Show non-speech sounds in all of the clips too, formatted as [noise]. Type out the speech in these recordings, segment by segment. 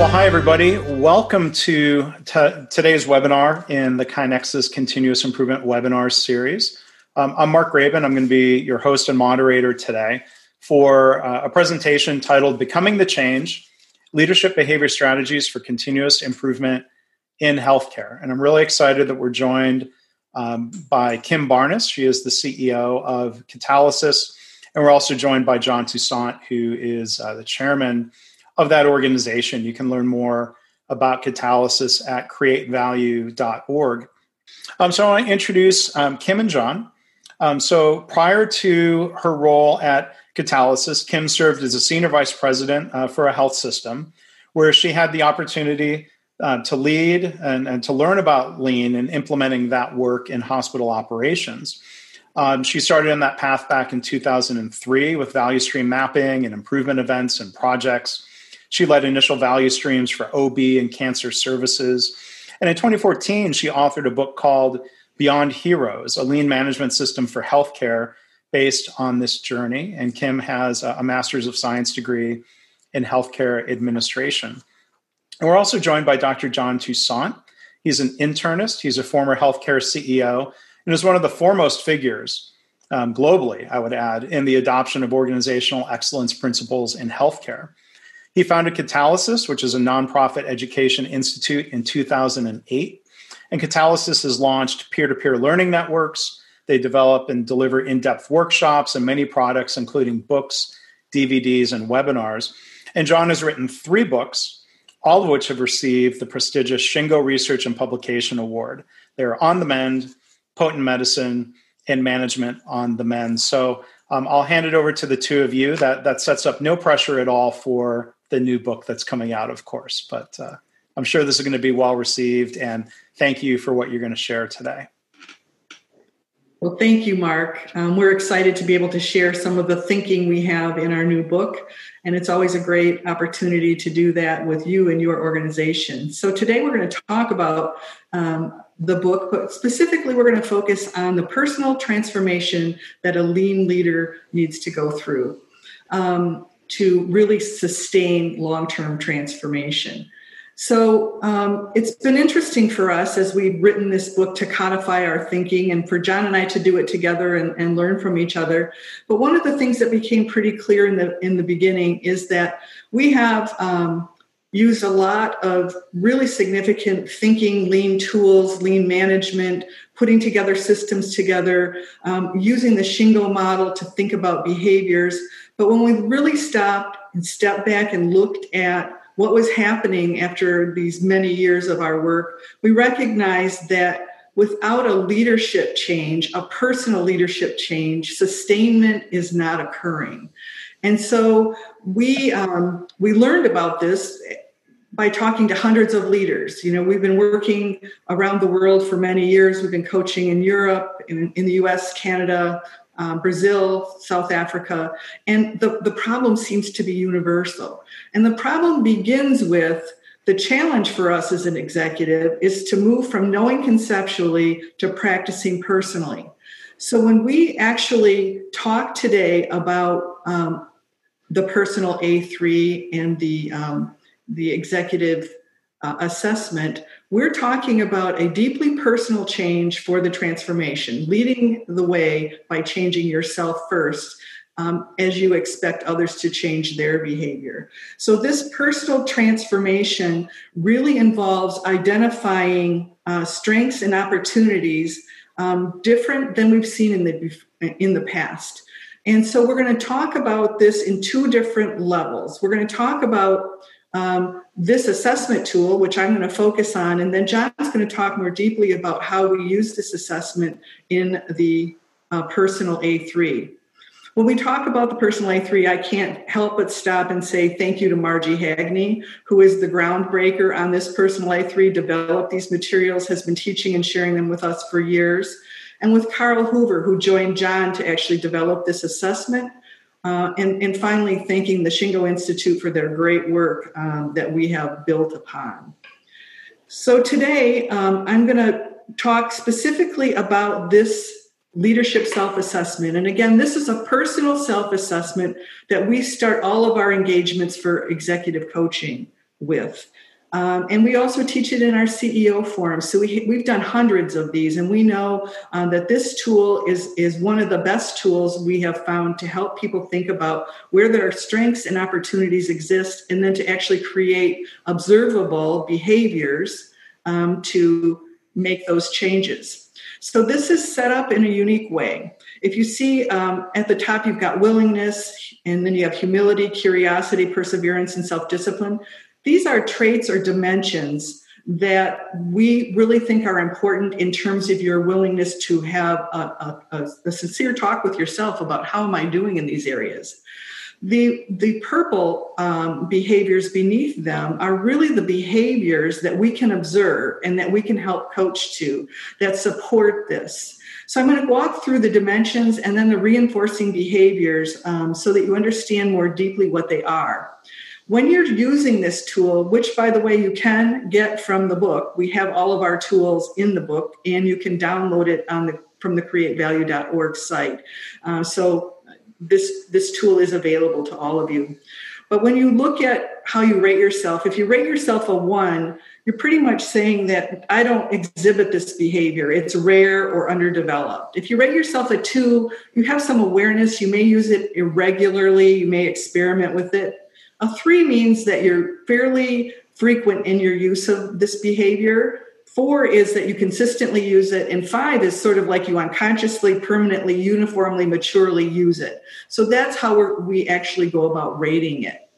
well, hi, everybody. Welcome to t- today's webinar in the KaiNexus Continuous Improvement webinar series. Um, I'm Mark Graban. I'm going to be your host and moderator today for uh, a presentation titled Becoming the Change Leadership Behavior Strategies for Continuous Improvement in Healthcare. And I'm really excited that we're joined um, by Kim Barnes. She is the CEO of Catalysis. And we're also joined by John Toussaint, who is uh, the chairman of that organization. You can learn more about Catalysis at createvalue.org. Um, so I want to introduce um, Kim and John. Um, so prior to her role at Catalysis, Kim served as a senior vice president uh, for a health system where she had the opportunity uh, to lead and, and, to learn about lean and implementing that work in hospital operations. Um, she started in that path back in 2003 with value stream mapping and improvement events and projects. She led initial value streams for OB and cancer services. And in 2014, she authored a book called Beyond Heroes, a lean management system for healthcare based on this journey. And Kim has a Master's of Science degree in healthcare administration. And we're also joined by Dr. John Toussaint. He's an internist, he's a former healthcare CEO, and is one of the foremost figures um, globally, I would add, in the adoption of organizational excellence principles in healthcare. He founded Catalysis, which is a nonprofit education institute, in 2008. And Catalysis has launched peer to peer learning networks. They develop and deliver in depth workshops and many products, including books, DVDs, and webinars. And John has written three books, all of which have received the prestigious Shingo Research and Publication Award. They're On the Mend, Potent Medicine, and Management on the Mend. So um, I'll hand it over to the two of you. That that sets up no pressure at all for the new book that's coming out, of course. But uh, I'm sure this is going to be well received. And thank you for what you're going to share today. Well, thank you, Mark. Um, we're excited to be able to share some of the thinking we have in our new book. And it's always a great opportunity to do that with you and your organization. So, today we're going to talk about um, the book, but specifically, we're going to focus on the personal transformation that a lean leader needs to go through. Um, to really sustain long term transformation. So um, it's been interesting for us as we've written this book to codify our thinking and for John and I to do it together and, and learn from each other. But one of the things that became pretty clear in the in the beginning is that we have um, used a lot of really significant thinking, lean tools, lean management, putting together systems together, um, using the Shingo model to think about behaviors. But when we really stopped and stepped back and looked at what was happening after these many years of our work, we recognized that without a leadership change, a personal leadership change, sustainment is not occurring. And so we um, we learned about this by talking to hundreds of leaders. You know, we've been working around the world for many years. We've been coaching in Europe, in, in the U.S., Canada, uh, Brazil, South Africa, and the, the problem seems to be universal. And the problem begins with the challenge for us as an executive is to move from knowing conceptually to practicing personally. So when we actually talk today about um, the personal A3 and the um, the executive uh, assessment, we're talking about a deeply personal change for the transformation, leading the way by changing yourself first. Um, as you expect others to change their behavior. So, this personal transformation really involves identifying uh, strengths and opportunities um, different than we've seen in the in the past. And so, we're going to talk about this in two different levels. We're going to talk about um, this assessment tool, which I'm going to focus on, and then John's going to talk more deeply about how we use this assessment in the uh, personal A3. When we talk about the personal A3, I can't help but stop and say thank you to Margie Hagney, who is the groundbreaker on this personal A3, developed these materials, has been teaching and sharing them with us for years, and with Carl Hoover, who joined John to actually develop this assessment uh, and, and finally, thanking the Shingo Institute for their great work um, that we have built upon. So, today um, I'm going to talk specifically about this leadership self assessment. And again, this is a personal self assessment that we start all of our engagements for executive coaching with. Um, and we also teach it in our CEO forum. So we, we've done hundreds of these, and we know um, that this tool is, is one of the best tools we have found to help people think about where their strengths and opportunities exist, and then to actually create observable behaviors um, to make those changes. So this is set up in a unique way. If you see um, at the top, you've got willingness, and then you have humility, curiosity, perseverance, and self discipline. These are traits or dimensions that we really think are important in terms of your willingness to have a, a, a, sincere talk with yourself about how am I doing in these areas. The, the purple um, behaviors beneath them are really the behaviors that we can observe and that we can help coach to that support this. So I'm going to walk through the dimensions and then the reinforcing behaviors um, so that you understand more deeply what they are. When you're using this tool, which by the way, you can get from the book, we have all of our tools in the book and you can download it on the from the createvalue.org site. Uh, so this this tool is available to all of you. But when you look at how you rate yourself, if you rate yourself a one, you're pretty much saying that I don't exhibit this behavior. It's rare or underdeveloped. If you rate yourself a two, you have some awareness. You may use it irregularly. You may experiment with it. A three means that you're fairly frequent in your use of this behavior. Four is that you consistently use it. And five is sort of like you unconsciously, permanently, uniformly, maturely use it. So that's how we actually go about rating it.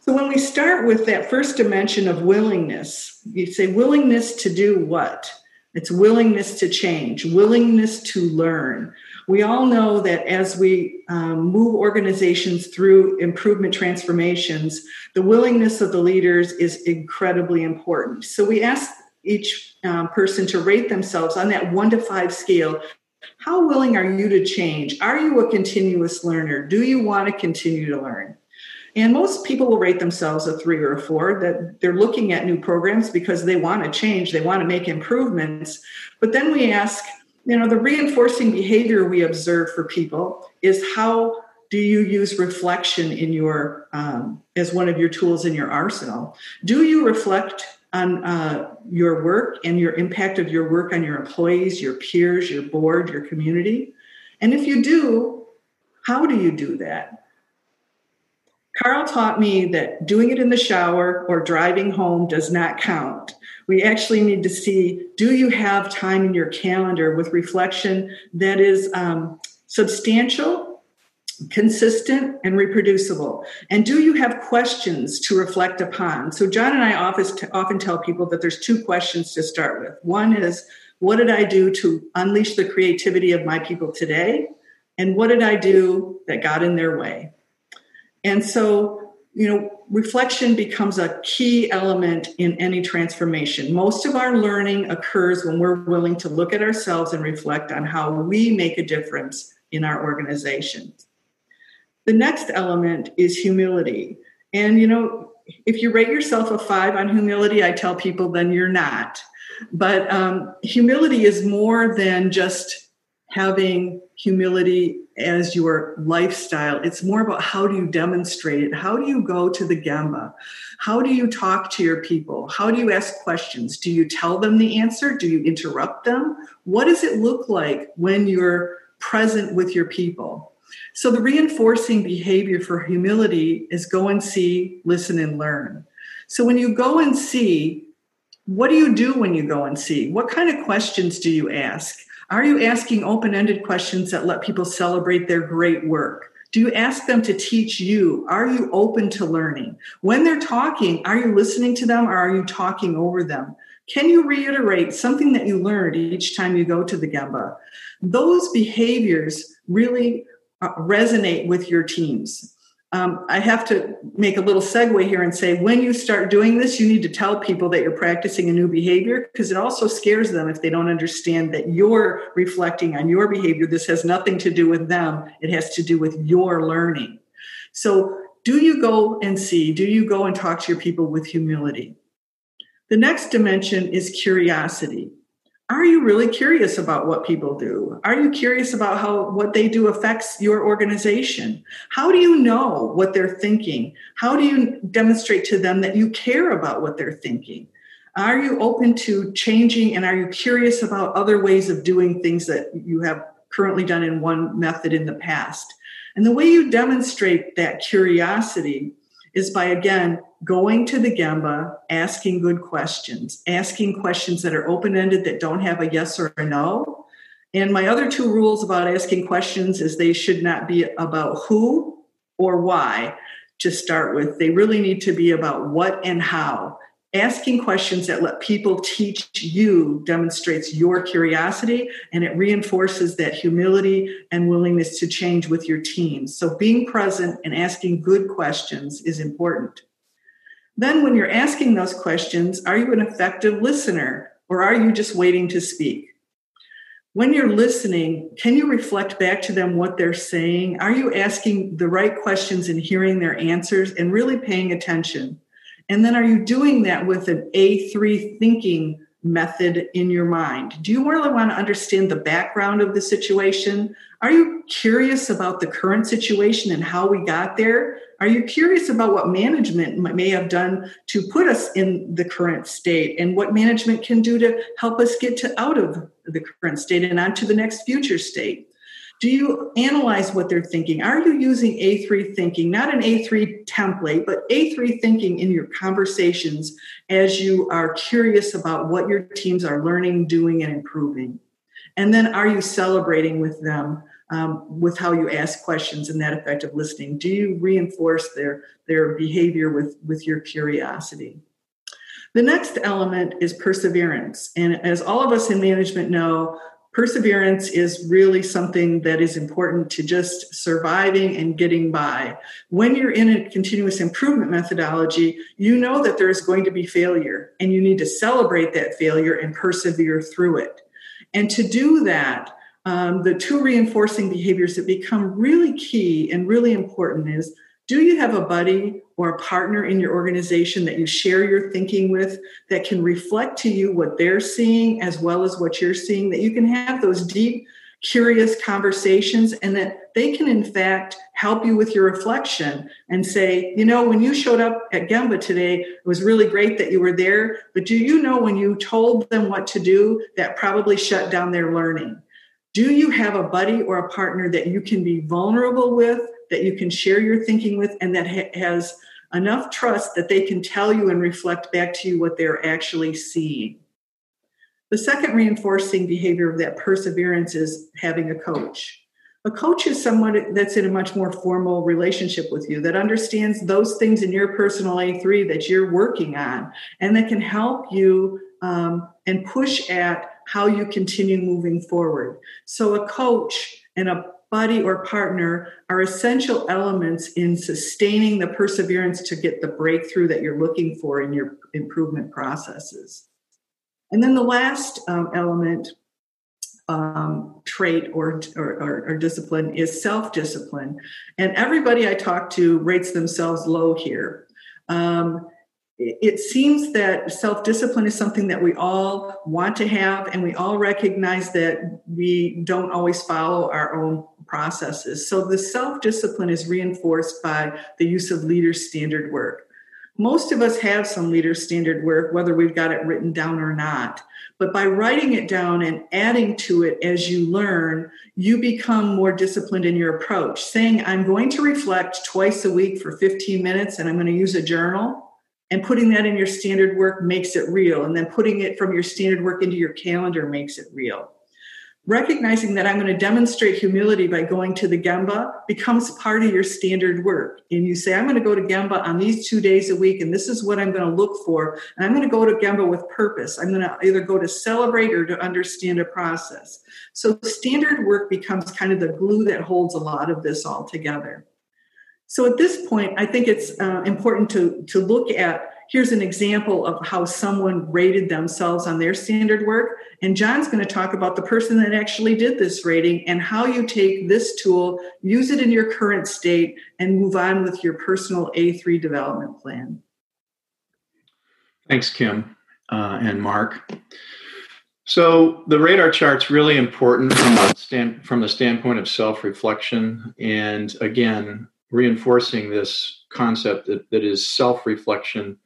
So when we start with that first dimension of willingness, you say willingness to do what? It's willingness to change, willingness to learn, we all know that as we um, move organizations through improvement transformations, the willingness of the leaders is incredibly important. So we ask each um, person to rate themselves on that one to five scale. How willing are you to change? Are you a continuous learner? Do you want to continue to learn? And most people will rate themselves a three or a four, that they're looking at new programs because they want to change, they want to make improvements. But then we ask, you know the reinforcing behavior we observe for people is how do you use reflection in your um, as one of your tools in your arsenal? Do you reflect on uh, your work and your impact of your work on your employees your peers your board your community? And if you do how do you do that? Carl taught me that doing it in the shower or driving home does not count we actually need to see do you have time in your calendar with reflection that is um, substantial, consistent, and reproducible? And do you have questions to reflect upon? So, John and I often tell people that there's two questions to start with. One is, what did I do to unleash the creativity of my people today? And what did I do that got in their way? And so you know, reflection becomes a key element in any transformation. Most of our learning occurs when we're willing to look at ourselves and reflect on how we make a difference in our organization. The next element is humility. And, you know, if you rate yourself a five on humility, I tell people then you're not. But um, humility is more than just having humility as your lifestyle. It's more about how do you demonstrate it? How do you go to the Gemba? How do you talk to your people? How do you ask questions? Do you tell them the answer? Do you interrupt them? What does it look like when you're present with your people? So, the reinforcing behavior for humility is go and see, listen, and learn. So, when you go and see, what do you do when you go and see? What kind of questions do you ask? Are you asking open ended questions that let people celebrate their great work? Do you ask them to teach you? Are you open to learning? When they're talking, are you listening to them or are you talking over them? Can you reiterate something that you learned each time you go to the Gemba? Those behaviors really uh, resonate with your teams um, I have to make a little segue here and say when you start doing this, you need to tell people that you're practicing a new behavior because it also scares them if they don't understand that you're reflecting on your behavior. This has nothing to do with them, it has to do with your learning. So, do you go and see? Do you go and talk to your people with humility? The next dimension is curiosity. Are you really curious about what people do? Are you curious about how what they do affects your organization? How do you know what they're thinking? How do you demonstrate to them that you care about what they're thinking? Are you open to changing and are you curious about other ways of doing things that you have currently done in one method in the past? And the way you demonstrate that curiosity is by again going to the Gemba, asking good questions, asking questions that are open ended that don't have a yes or a no. And my other two rules about asking questions is they should not be about who or why to start with. They really need to be about what and how asking questions that let people teach you demonstrates your curiosity and it reinforces that humility and willingness to change with your team. So being present and asking good questions is important. Then, when you're asking those questions, are you an effective listener or are you just waiting to speak? When you're listening, can you reflect back to them what they're saying? Are you asking the right questions and hearing their answers and really paying attention? And then are you doing that with an A3 thinking method in your mind? Do you really want to understand the background of the situation? Are you curious about the current situation and how we got there? Are you curious about what management may have done to put us in the current state and what management can do to help us get to out of the current state and onto the next future state? Do you analyze what they're thinking? Are you using A3 thinking, not an A3 template, but A3 thinking in your conversations as you are curious about what your teams are learning, doing, and improving? And then are you celebrating with them um, with how you ask questions and that effective listening? Do you reinforce their, their behavior with, with your curiosity? The next element is perseverance. And as all of us in management know, perseverance is really something that is important to just surviving and getting by. When you're in a continuous improvement methodology, you know that there's going to be failure and you need to celebrate that failure and persevere through it. And to do that, um, the two reinforcing behaviors that become really key and really important is do you have a buddy or a partner in your organization that you share your thinking with that can reflect to you what they're seeing as well as what you're seeing? That you can have those deep, curious conversations and that they can, in fact, help you with your reflection and say, you know, when you showed up at Gemba today, it was really great that you were there. But do you know when you told them what to do, that probably shut down their learning? Do you have a buddy or a partner that you can be vulnerable with that you can share your thinking with and that ha- has enough trust that they can tell you and reflect back to you what they're actually seeing. The second reinforcing behavior of that perseverance is having a coach. A coach is someone that's in a much more formal relationship with you that understands those things in your personal A3 that you're working on and that can help you um, and push at how you continue moving forward. So, a coach and a buddy or partner are essential elements in sustaining the perseverance to get the breakthrough that you're looking for in your improvement processes. And then the last um, element, um, trait or, or, or discipline is self discipline. And everybody I talk to rates themselves low here. Um, it seems that self discipline is something that we all want to have, and we all recognize that we don't always follow our own processes. So, the self discipline is reinforced by the use of leader standard work. Most of us have some leader standard work, whether we've got it written down or not. But by writing it down and adding to it as you learn, you become more disciplined in your approach. Saying, I'm going to reflect twice a week for 15 minutes and I'm going to use a journal and putting that in your standard work makes it real and then putting it from your standard work into your calendar makes it real recognizing that i'm going to demonstrate humility by going to the gemba becomes part of your standard work. And you say i'm going to go to gemba on these two days a week and this is what i'm going to look for and i'm going to go to gemba with purpose. I'm going to either go to celebrate or to understand a process. So standard work becomes kind of the glue that holds a lot of this all together. So at this point, I think it's uh, important to, to look at here's an example of how someone rated themselves on their standard work. And John's going to talk about the person that actually did this rating and how you take this tool, use it in your current state, and move on with your personal A3 development plan. Thanks, Kim uh, and Mark. So the radar chart's really important from, stand, from the standpoint of self-reflection, and again, reinforcing this concept that, that is self-reflection.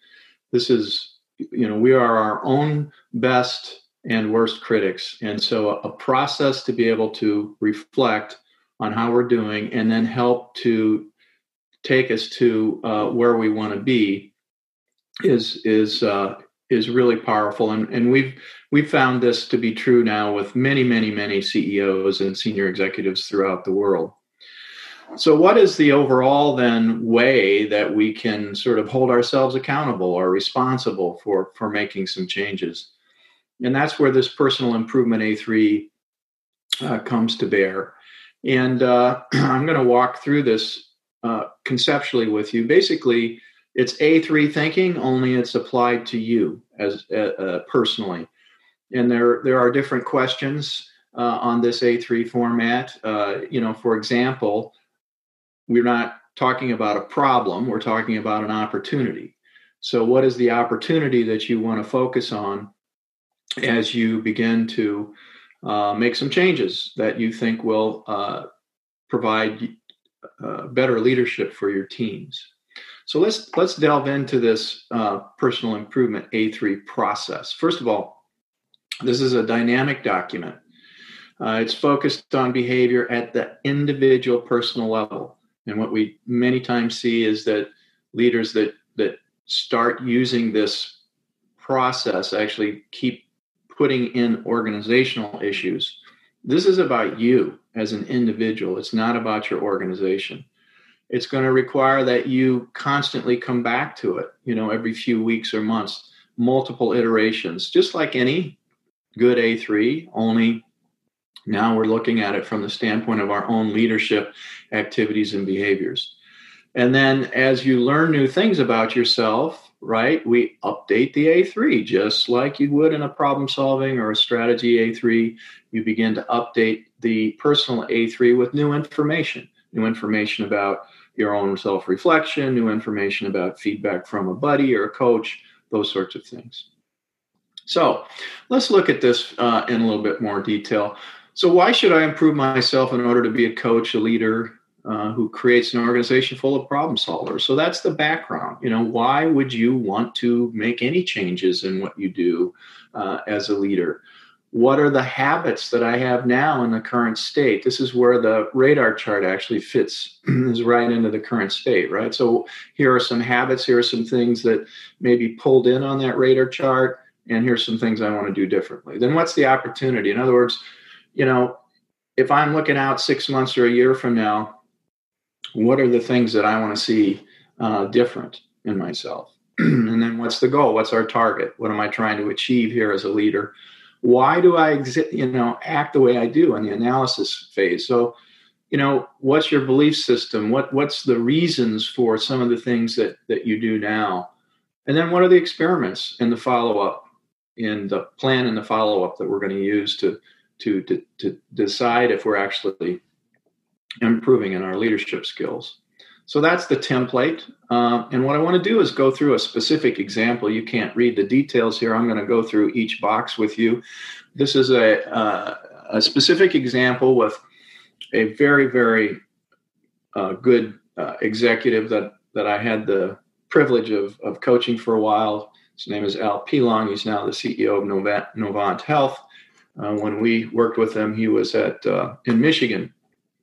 This is, you know, we are our own best and worst critics, and so a, process to be able to reflect on how we're doing, and then help to take us to uh, where we want to be is is uh, is really powerful, and and we've we've found this to be true now with many many many CEOs and senior executives throughout the world. So, what is the overall then way that we can sort of hold ourselves accountable or responsible for for making some changes? And that's where this personal improvement A3 uh, comes to bear. And uh, [clears throat] I'm going to walk through this uh, conceptually with you. Basically, it's A3 thinking, only it's applied to you as uh, uh, personally. And there, there are different questions uh, on this A3 format. You know, for example, we're not talking about a problem, we're talking about an opportunity. So, what is the opportunity that you want to focus on as you begin to uh, make some changes that you think will uh, provide uh, better leadership for your teams? So let's let's delve into this uh, personal improvement A3 process. First of all, this is a dynamic document. Uh, it's focused on behavior at the individual personal level. And what we many times see is that leaders that that start using this process actually keep putting in organizational issues. This is about you as an individual. It's not about your organization it's going to require that you constantly come back to it you know every few weeks or months multiple iterations just like any good a3 only now we're looking at it from the standpoint of our own leadership activities and behaviors and then as you learn new things about yourself right we update the a3 just like you would in a problem solving or a strategy a3 you begin to update the personal a3 with new information new information about your own self reflection, new information about feedback from a buddy or a coach, those sorts of things. So let's look at this uh, in a little bit more detail. So, why should I improve myself in order to be a coach, a leader uh, who creates an organization full of problem solvers? So, that's the background. You know, why would you want to make any changes in what you do uh, as a leader? what are the habits that I have now in the current state? This is where the radar chart actually fits [clears throat] is right into the current state, right? So here are some habits, here are some things that may be pulled in on that radar chart, and here's some things I want to do differently. Then what's the opportunity? In other words, you know, if I'm looking out six months or a year from now, what are the things that I want to see uh, different in myself? [clears throat] and then what's the goal? What's our target? What am I trying to achieve here as a leader? why do I you know, act the way I do in the analysis phase? So, you know, what's your belief system? What what's the reasons for some of the things that that you do now? And then what are the experiments and the follow up in the plan and the follow up that we're going to use to to to, to decide if we're actually improving in our leadership skills. So that's the template. Uh, and what I want to do is go through a specific example. You can't read the details here. I'm going to go through each box with you. This is a, uh, a specific example with a very, very uh, good uh, executive that, that I had the privilege of, of coaching for a while. His name is Al Pilong. He's now the CEO of Novant, Novant Health. Uh, when we worked with him, he was at uh, in Michigan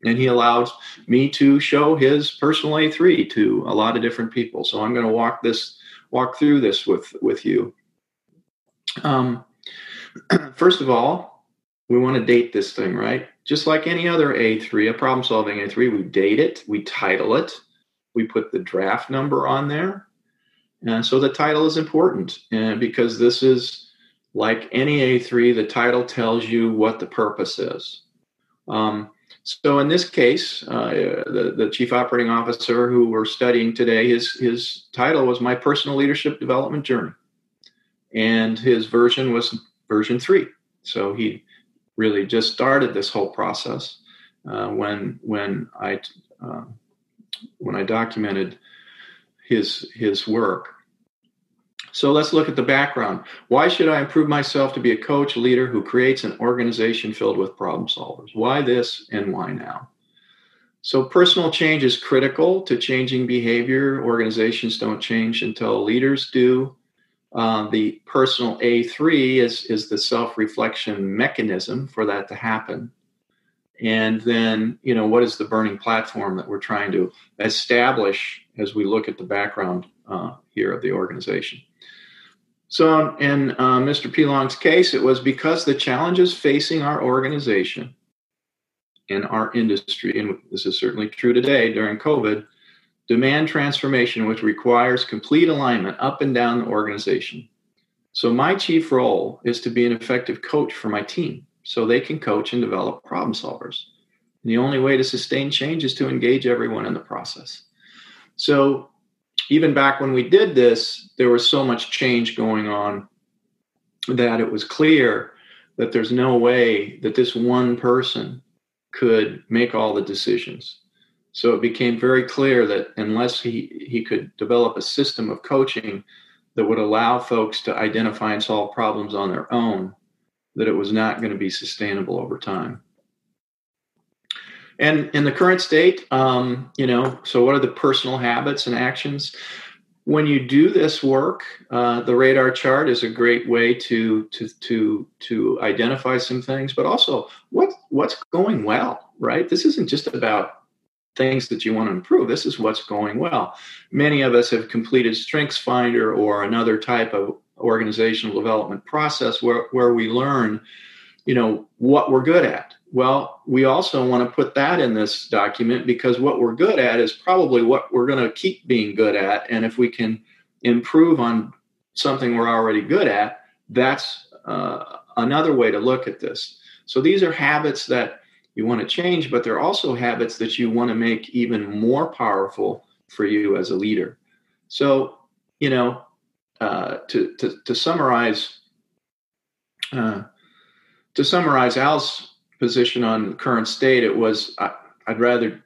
and he allowed me to show his personal A3 to a lot of different people. So I'm going to walk this walk through this with with you. Um, [clears throat] first of all, we want to date this thing, right? Just like any other A3, a problem solving A3, we date it, we title it, we put the draft number on there. And so the title is important and because this is like any A3, the title tells you what the purpose is. Um, so in this case, uh, the, the chief operating officer who we're studying today, his, his title was My Personal Leadership Development Journey. And his version was version three. So he really just started this whole process uh, when, when, I, uh, when I documented his, his work. So let's look at the background. Why should I improve myself to be a coach, leader who creates an organization filled with problem solvers? Why this and why now? So, personal change is critical to changing behavior. Organizations don't change until leaders do. Uh, the personal A3 is, is the self reflection mechanism for that to happen. And then, you know, what is the burning platform that we're trying to establish as we look at the background uh, here of the organization? So, in uh, Mr. Pilong's case, it was because the challenges facing our organization and our industry, and this is certainly true today during COVID, demand transformation, which requires complete alignment up and down the organization. So, my chief role is to be an effective coach for my team so they can coach and develop problem solvers. And the only way to sustain change is to engage everyone in the process. So, even back when we did this, there was so much change going on that it was clear that there's no way that this one person could make all the decisions. So it became very clear that unless he, he could develop a system of coaching that would allow folks to identify and solve problems on their own, that it was not going to be sustainable over time. And in the current state, um, you know, so what are the personal habits and actions? When you do this work, uh, the radar chart is a great way to to to to identify some things, but also what what's going well, right? This isn't just about things that you want to improve. This is what's going well. Many of us have completed Strengths Finder or another type of organizational development process where, where we learn, you know, what we're good at. Well, we also want to put that in this document because what we're good at is probably what we're going to keep being good at. And if we can improve on something we're already good at, that's uh, another way to look at this. So these are habits that you want to change, but they're also habits that you want to make even more powerful for you as a leader. So, you know, uh, to, to, to summarize, uh, to summarize Al's position on current state, it was I, would rather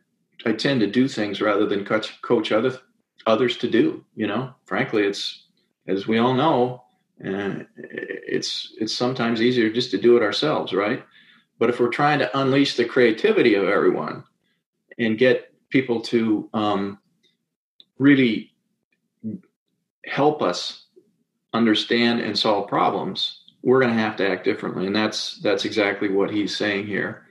I tend to do things rather than coach, coach other others to do. You know, frankly, it's as we all know, uh, it's it's sometimes easier just to do it ourselves, right? But if we're trying to unleash the creativity of everyone and get people to um, really help us understand and solve problems, we're going to have to act differently, and that's that's exactly what he's saying here.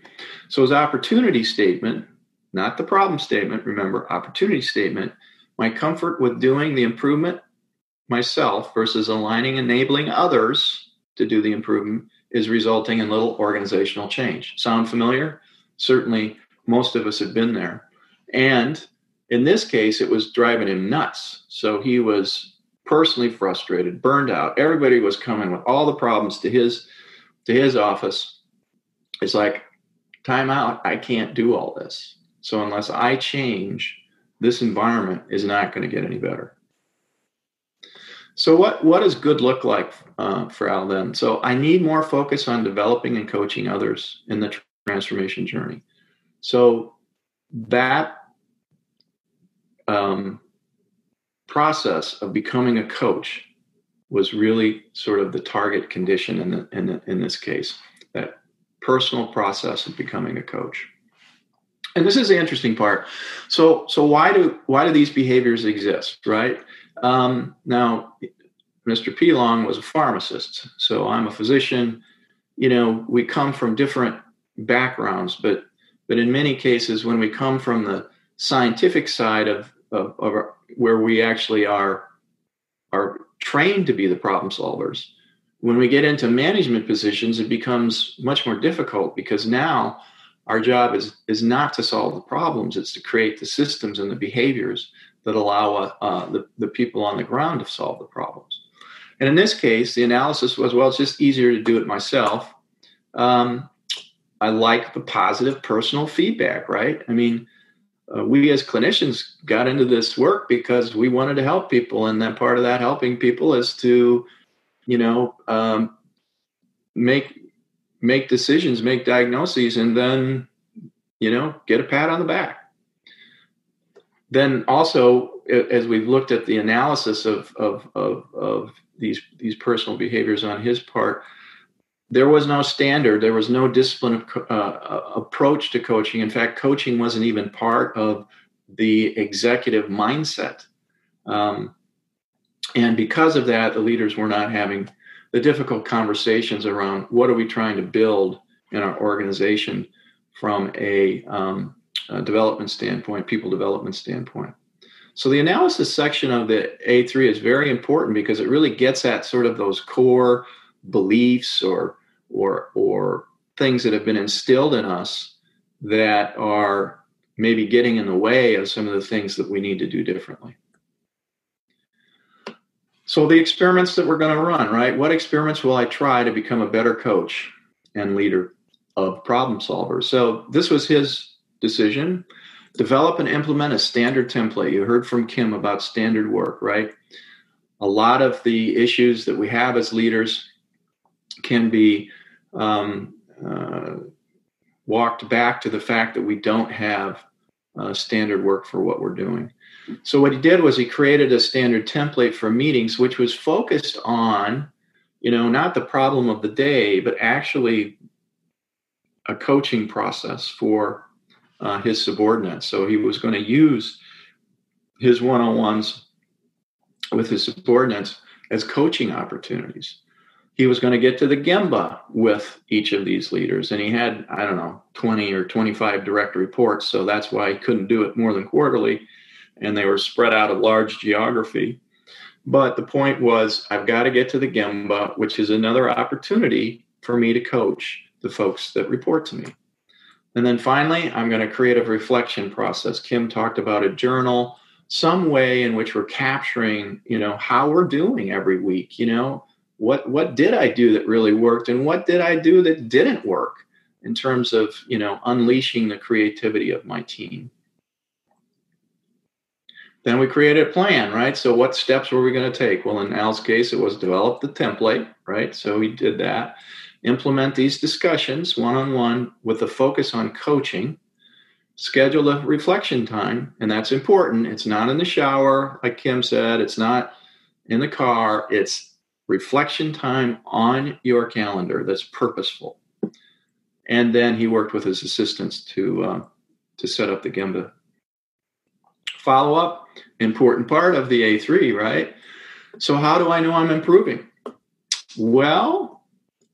So his opportunity statement, not the problem statement. Remember, opportunity statement. My comfort with doing the improvement myself versus aligning, enabling others to do the improvement is resulting in little organizational change. Sound familiar? Certainly, most of us have been there. And in this case, it was driving him nuts. So he was personally frustrated, burned out. Everybody was coming with all the problems to his to his office. It's like, time out. I can't do all this. So unless I change, this environment is not going to get any better. So what what does good look like uh, for Al then? So I need more focus on developing and coaching others in the transformation journey. So that um, process of becoming a coach was really sort of the target condition in the, in, the, in this case. That personal process of becoming a coach. And this is the interesting part. So so why do why do these behaviors exist, right? Um, now, Mr. Pilong was a pharmacist, so I'm a physician. You know, we come from different backgrounds, but but in many cases, when we come from the scientific side of, of, of where we actually are are trained to be the problem solvers, when we get into management positions, it becomes much more difficult because now our job is is not to solve the problems; it's to create the systems and the behaviors that allow uh, uh, the, the people on the ground to solve the problems. And in this case, the analysis was well, it's just easier to do it myself. Um, I like the positive personal feedback, right? I mean, uh, we as clinicians got into this work because we wanted to help people, and that part of that helping people is to, you know, um, make make decisions, make diagnoses, and then, you know, get a pat on the back. Then also, as we've looked at the analysis of, of, of, of these, these personal behaviors on his part, there was no standard, there was no discipline uh, uh, approach to coaching. In fact, coaching wasn't even part of the executive mindset. Um, and because of that, the leaders were not having the difficult conversations around what are we trying to build in our organization from a, um, a development standpoint, people development standpoint. So the analysis section of the A3 is very important because it really gets at sort of those core beliefs or or or things that have been instilled in us that are maybe getting in the way of some of the things that we need to do differently. So the experiments that we're going to run, right? What experiments will I try to become a better coach and leader of problem solvers? So this was his decision. Develop and implement a standard template. You heard from Kim about standard work, right? A lot of the issues that we have as leaders can be um, uh, walked back to the fact that we don't have uh, standard work for what we're doing. So what he did was he created a standard template for meetings, which was focused on, you know, not the problem of the day, but actually a coaching process for uh, his subordinates. So he was going to use his one-on-ones with his subordinates as coaching opportunities. He was going to get to the Gemba with each of these leaders, and he had I don't know 20 or 25 direct reports, so that's why he couldn't do it more than quarterly and they were spread out a large geography. But the point was, I've got to get to the Gemba, which is another opportunity for me to coach the folks that report to me. And then finally, I'm going to create a reflection process. Kim talked about a journal, some way in which we're capturing, you know, how we're doing every week. You know, what what did I do that really worked, and what did I do that didn't work in terms of, you know, unleashing the creativity of my team. Then we created a plan, right? So what steps were we going to take? Well, in Al's case, it was develop the template, right? So we did that. Implement these discussions one on one with a focus on coaching. Schedule a reflection time, and that's important. It's not in the shower, like Kim said. It's not in the car. It's reflection time on your calendar that's purposeful. And then he worked with his assistants to uh, to set up the Gemba follow up, important part of the A3, right? So, how do I know I'm improving? Well,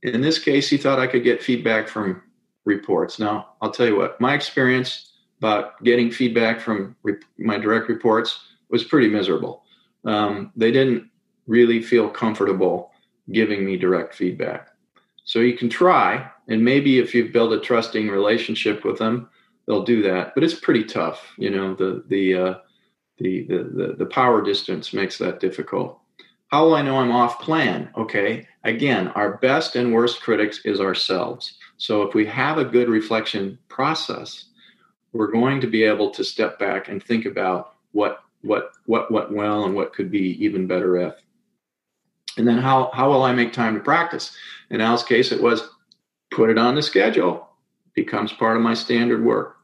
in this case, he thought I could get feedback from reports. Now, I'll tell you what, my experience about getting feedback from re- my direct reports was pretty miserable. Um, they didn't really feel comfortable giving me direct feedback. So you can try, and maybe if you've built a trusting relationship with them, they'll do that. But it's pretty tough. You know, the the uh, the, the the the power distance makes that difficult. How will I know I'm off plan? Okay, again, our best and worst critics is ourselves. So if we have a good reflection process, we're going to be able to step back and think about what what what went well and what could be even better if. And then how how will I make time to practice? In Al's case, it was put it on the schedule, becomes part of my standard work.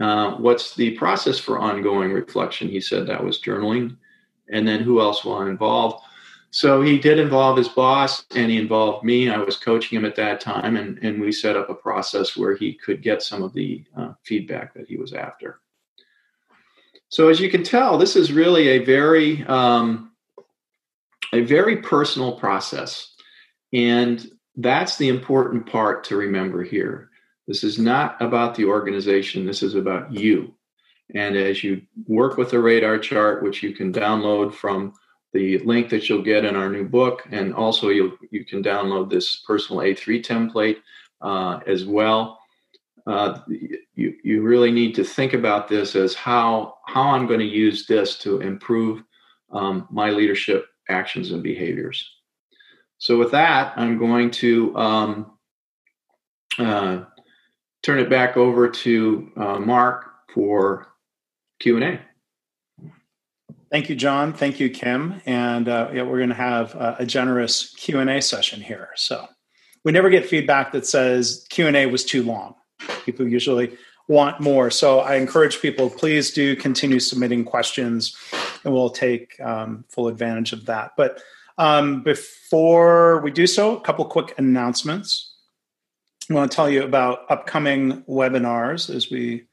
Uh, what's the process for ongoing reflection? He said that was journaling. And then who else will I involve? So he did involve his boss and he involved me. I was coaching him at that time, and, and we set up a process where he could get some of the uh, feedback that he was after. So as you can tell, this is really a very um, a very personal process, and that's the important part to remember here. This is not about the organization, this is about you. And as you work with the radar chart, which you can download from the link that you'll get in our new book, and also you you can download this personal A3 template uh, as well. Uh, you you really need to think about this as how how I'm going to use this to improve um, my leadership actions and behaviors. So with that, I'm going to um, uh, turn it back over to uh, Mark for Q and A. Thank you, John. Thank you, Kim. And uh, yeah, we're going to have a, a generous Q and A session here. So we never get feedback that says Q and A was too long. People usually want more. So I encourage people, please do continue submitting questions and we'll take um, full advantage of that. But um, before we do so, a couple quick announcements. I want to tell you about upcoming webinars as we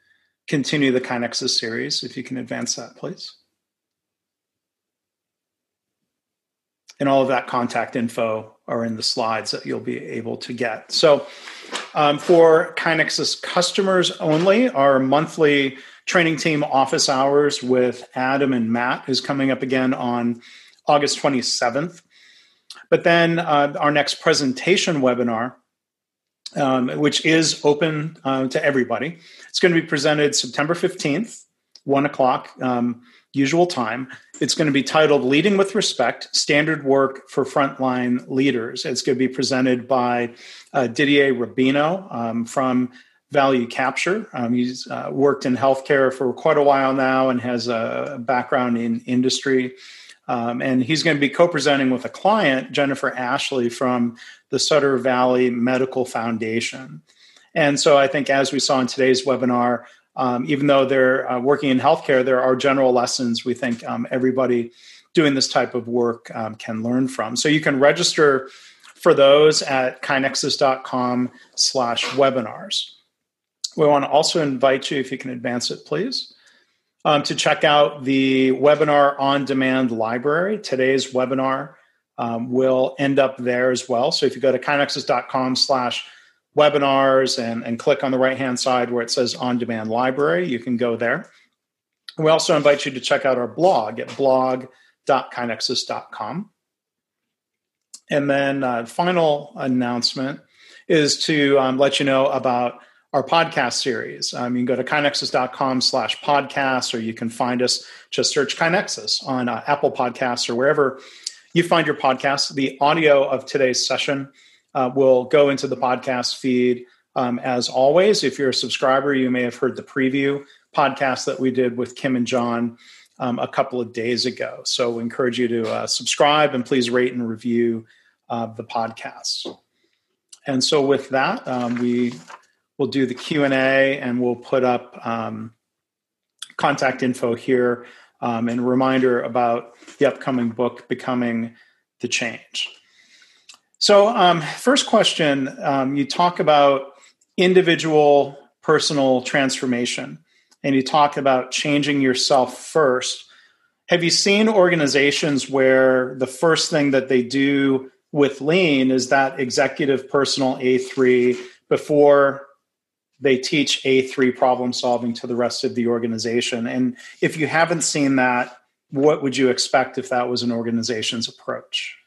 continue the KaiNexus series. If you can advance that, please. And all of that contact info are in the slides that you'll be able to get. So, um, for KaiNexus customers only, our monthly training team office hours with Adam and Matt is coming up again on August 27th. But then uh, our next presentation webinar, um, which is open uh, to everybody, it's going to be presented September 15th, 1 o'clock. Um, usual time. It's going to be titled Leading with Respect Standard Work for Frontline Leaders. It's going to be presented by uh, Didier Rabino um, from Value Capture. Um, he's uh, worked in healthcare for quite a while now and has a background in industry. Um, and he's going to be co presenting with a client, Jennifer Ashley from the Sutter Valley Medical Foundation. And so I think, as we saw in today's webinar, um, even though they're uh, working in healthcare, there are general lessons we think um, everybody doing this type of work um, can learn from. So you can register for those at kainexus.com slash webinars. We want to also invite you, if you can advance it, please, um, to check out the webinar on demand library. Today's webinar um, will end up there as well. So if you go to kainexus.com slash webinars and, and click on the right hand side where it says on demand library. You can go there. We also invite you to check out our blog at blog.kainexus.com. And then, uh, final announcement is to um, let you know about our podcast series. Um, you can go to kainexus.com slash podcast, or you can find us, just search KaiNexus on uh, Apple Podcasts or wherever you find your podcast. The audio of today's session uh, will go into the podcast feed. Um, as always, if you're a subscriber, you may have heard the preview podcast that we did with Kim and John um, a couple of days ago. So we encourage you to uh, subscribe and please rate and review uh, the podcast. And so with that, um, we will do the Q and A, and we'll put up um, contact info here um, and reminder about the upcoming book, Becoming the Change. So, um, first question um, you talk about individual personal transformation and you talk about changing yourself first. Have you seen organizations where the first thing that they do with lean is that executive personal A3 before they teach A3 problem solving to the rest of the organization? And if you haven't seen that, what would you expect if that was an organization's approach?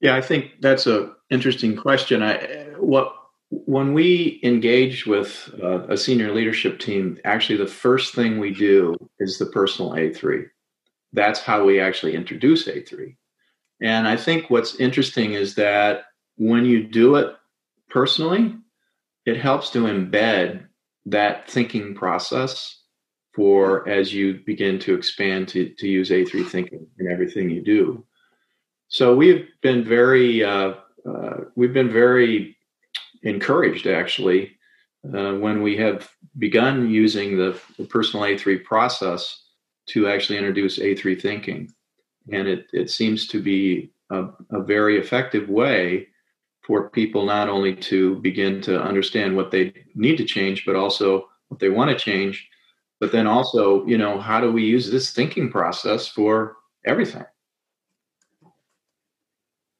Yeah, I think that's a interesting question. I what when we engage with uh, a senior leadership team, actually the first thing we do is the personal A3. That's how we actually introduce A3. And I think what's interesting is that when you do it personally, it helps to embed that thinking process for as you begin to expand to, to use A3 thinking in everything you do. So we've been very uh, uh, we've been very encouraged actually uh, when we have begun using the, the, personal A3 process to actually introduce A3 thinking, and it it seems to be a, a very effective way for people not only to begin to understand what they need to change, but also what they want to change, but then also you know how do we use this thinking process for everything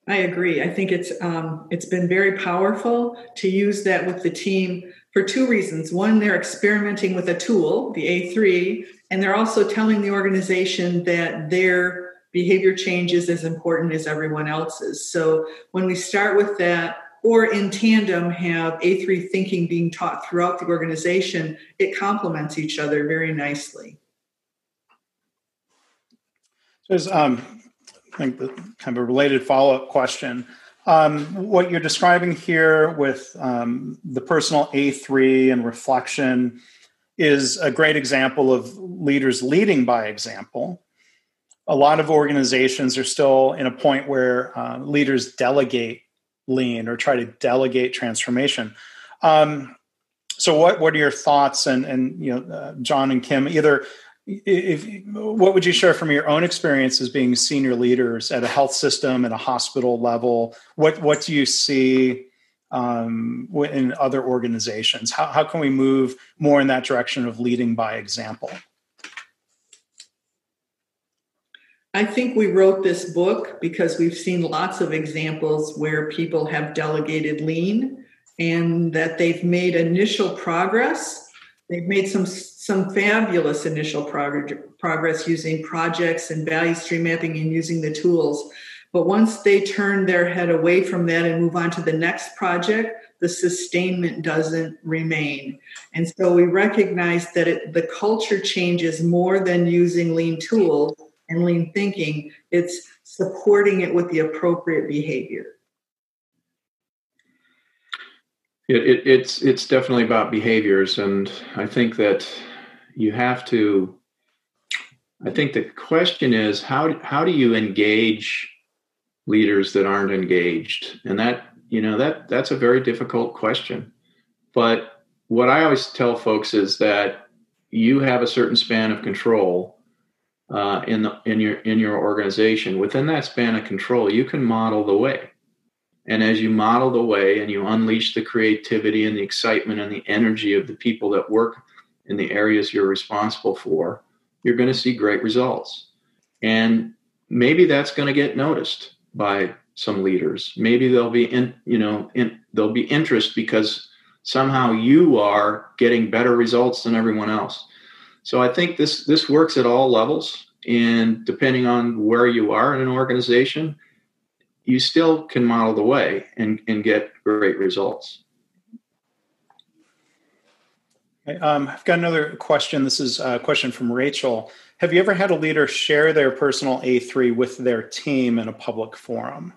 I agree. I think it's um, it's been very powerful to use that with the team for two reasons. One, they're experimenting with a tool, the A3, and they're also telling the organization that their behavior change is as important as everyone else's. So when we start with that, or in tandem have A3 thinking being taught throughout the organization, it complements each other very nicely. So, um, I think the, kind of a related follow up question. Um, what you're describing here with um, the personal A3 and reflection is a great example of leaders leading by example. A lot of organizations are still in a point where uh, leaders delegate lean or try to delegate transformation. Um, so what what are your thoughts and and you know uh, John and Kim either if what would you share from your own experience as being senior leaders at a health system at a hospital level? What what do you see um, in other organizations? How, how can we move more in that direction of leading by example I think we wrote this book because we've seen lots of examples where people have delegated lean and that they've made initial progress. They've made some some fabulous initial prog- progress using projects and value stream mapping and using the tools. But once they turn their head away from that and move on to the next project, the sustainment doesn't remain. And so we recognize that it, the culture changes more than using lean tools and lean thinking, it's supporting it with the appropriate behavior. It, it, it's it's definitely about behaviors, and I think that you have to. I think the question is how how do you engage leaders that aren't engaged, and that you know that that's a very difficult question. But what I always tell folks is that you have a certain span of control uh, in the in your in your organization. Within that span of control, you can model the way. And as you model the way and you unleash the creativity and the excitement and the energy of the people that work in the areas you're responsible for, you're going to see great results. And maybe that's going to get noticed by some leaders. Maybe they'll be in, you know, in, there'll be interest because somehow you are getting better results than everyone else. So I think this this works at all levels, and depending on where you are in an organization, you still can model the way and, and get great results. Um, I've got another question. This is a question from Rachel. Have you ever had a leader share their personal A3 with their team in a public forum?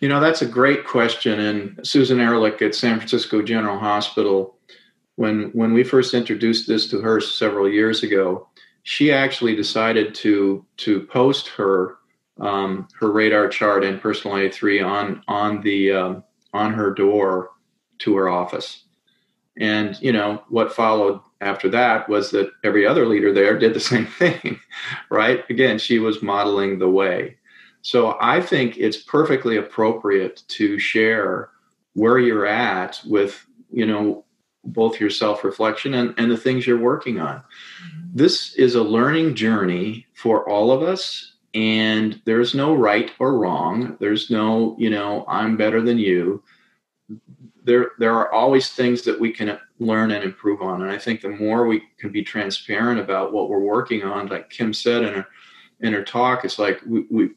You know, that's a great question. And Susan Ehrlich at San Francisco General Hospital, when when we first introduced this to her several years ago, she actually decided to to post her um, her radar chart and personal A3 on on the um, on her door to her office. And you know what followed after that was that every other leader there did the [laughs] same thing, right? Again, she was modeling the way. So I think it's perfectly appropriate to share where you're at with you know both your self-reflection and, and the things you're working on. This is a learning journey for all of us and there's no right or wrong there's no you know i'm better than you there there are always things that we can learn and improve on and i think the more we can be transparent about what we're working on like kim said in her in her talk it's like we, we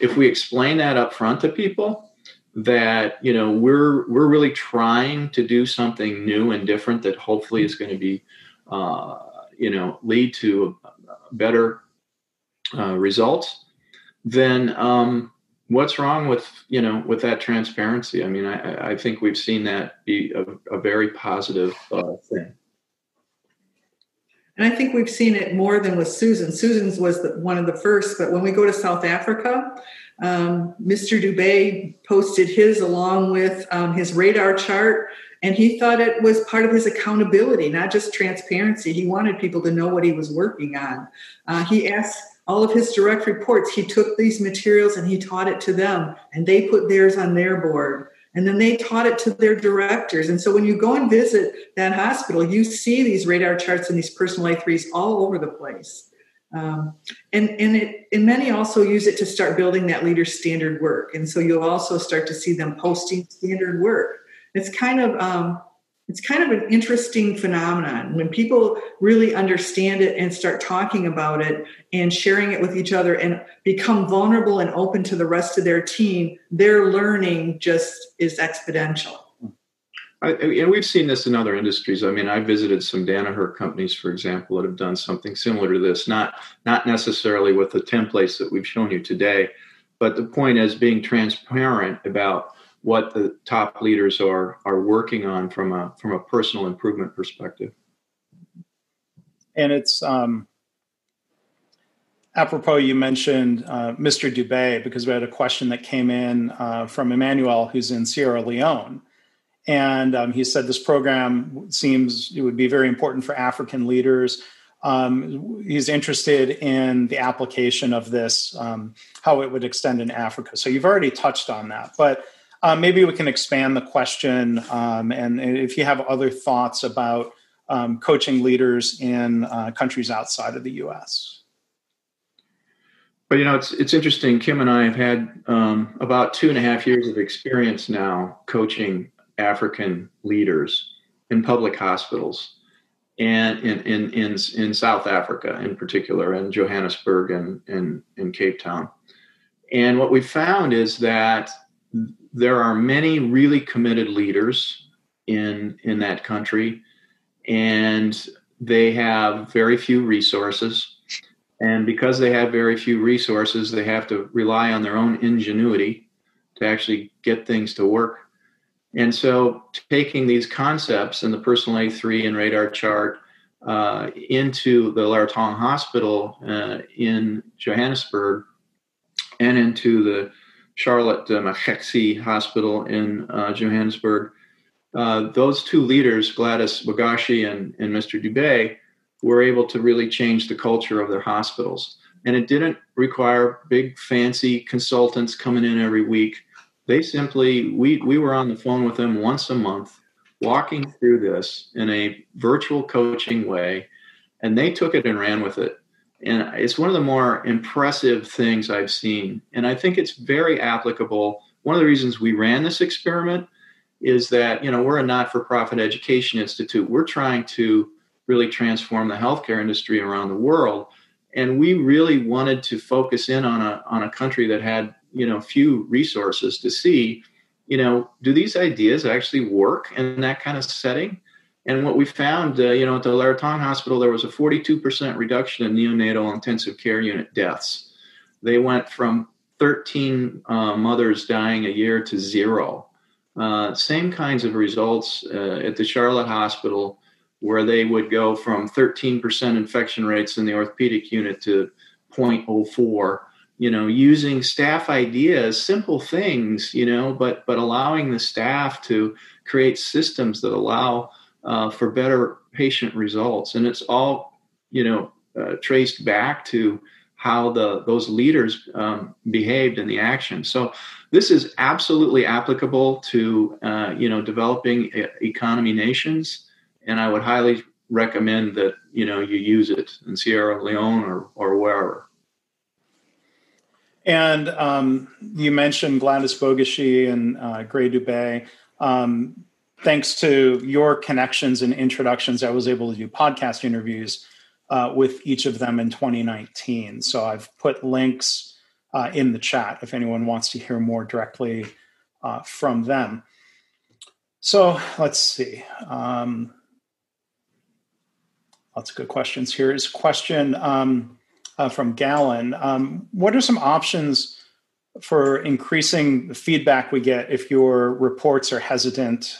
if we explain that up front to people that you know we're we're really trying to do something new and different that hopefully is going to be uh, you know lead to better uh, results then um, what's wrong with you know with that transparency? I mean, I, I think we've seen that be a, a very positive uh, thing. And I think we've seen it more than with Susan. Susan's was the, one of the first, but when we go to South Africa, um, Mr. Dubé posted his along with um, his radar chart, and he thought it was part of his accountability, not just transparency. He wanted people to know what he was working on. Uh, he asked all of his direct reports, he took these materials and he taught it to them, and they put theirs on their board. And then they taught it to their directors. And so when you go and visit that hospital, you see these radar charts and these personal A3s all over the place. Um, and and it and many also use it to start building that leader standard work. And so you'll also start to see them posting standard work. It's kind of um, it's kind of an interesting phenomenon when people really understand it and start talking about it and sharing it with each other and become vulnerable and open to the rest of their team their learning just is exponential I, and we've seen this in other industries. I mean, I visited some Danaher companies, for example, that have done something similar to this. Not not necessarily with the templates that we've shown you today, but the point is being transparent about what the top leaders are are working on from a from a personal improvement perspective. And it's um, apropos you mentioned uh, Mr. Dubé because we had a question that came in uh, from Emmanuel, who's in Sierra Leone, And um, he said this program seems it would be very important for African leaders. Um, he's interested in the application of this, um, how it would extend in Africa. So you've already touched on that, but uh, maybe we can expand the question. Um, and if you have other thoughts about um, coaching leaders in uh, countries outside of the U.S. But you know, it's it's interesting. Kim and I have had um, about two and a half years of experience now coaching African leaders in public hospitals and in in in, in South Africa in particular, in Johannesburg and in, in Cape Town. And what we found is that there are many really committed leaders in in that country, and they have very few resources. And because they have very few resources, they have to rely on their own ingenuity to actually get things to work and so, taking these concepts in the personal A3 and radar chart uh, into the Leratong Hospital uh, in Johannesburg and into the Charlotte uh, Maxeke Hospital in uh, Johannesburg, uh, those two leaders, Gladys Bogoshi and, and Mr. Dubé, were able to really change the culture of their hospitals. And it didn't require big, fancy consultants coming in every week they simply we we were on the phone with them once a month walking through this in a virtual coaching way and they took it and ran with it. And it's one of the more impressive things i've seen. And i think it's very applicable. One of the reasons we ran this experiment is that you know we're a not-for-profit education institute. We're trying to really transform the healthcare industry around the world. And we really wanted to focus in on a on a country that had you know few resources to see you know do these ideas actually work in that kind of setting? And what we found uh, you know at the Leratong Hospital there was a 42% reduction in neonatal intensive care unit deaths. They went from 13 uh, mothers dying a year to zero. Uh, same kinds of results uh, at the Charlotte Hospital where they would go from 13% infection rates in the orthopedic unit to 0.04 you know using staff ideas simple things you know but but allowing the staff to create systems that allow uh, for better patient results. And it's all you know uh, traced back to how the those leaders um, behaved in the action. So this is absolutely applicable to uh, you know developing economy nations. And i would highly recommend that you know you use it in sierra leone or or wherever and um, you mentioned Gladys Bogoshi and uh, Gray Dubé. Um, thanks to your connections and introductions, I was able to do podcast interviews uh, with each of them in 2019. So I've put links uh, in the chat if anyone wants to hear more directly uh, from them. So let's see. Um, lots of good questions. Here is question. Um, uh, from Gallon. Um, what are some options for increasing the feedback we get if your reports are hesitant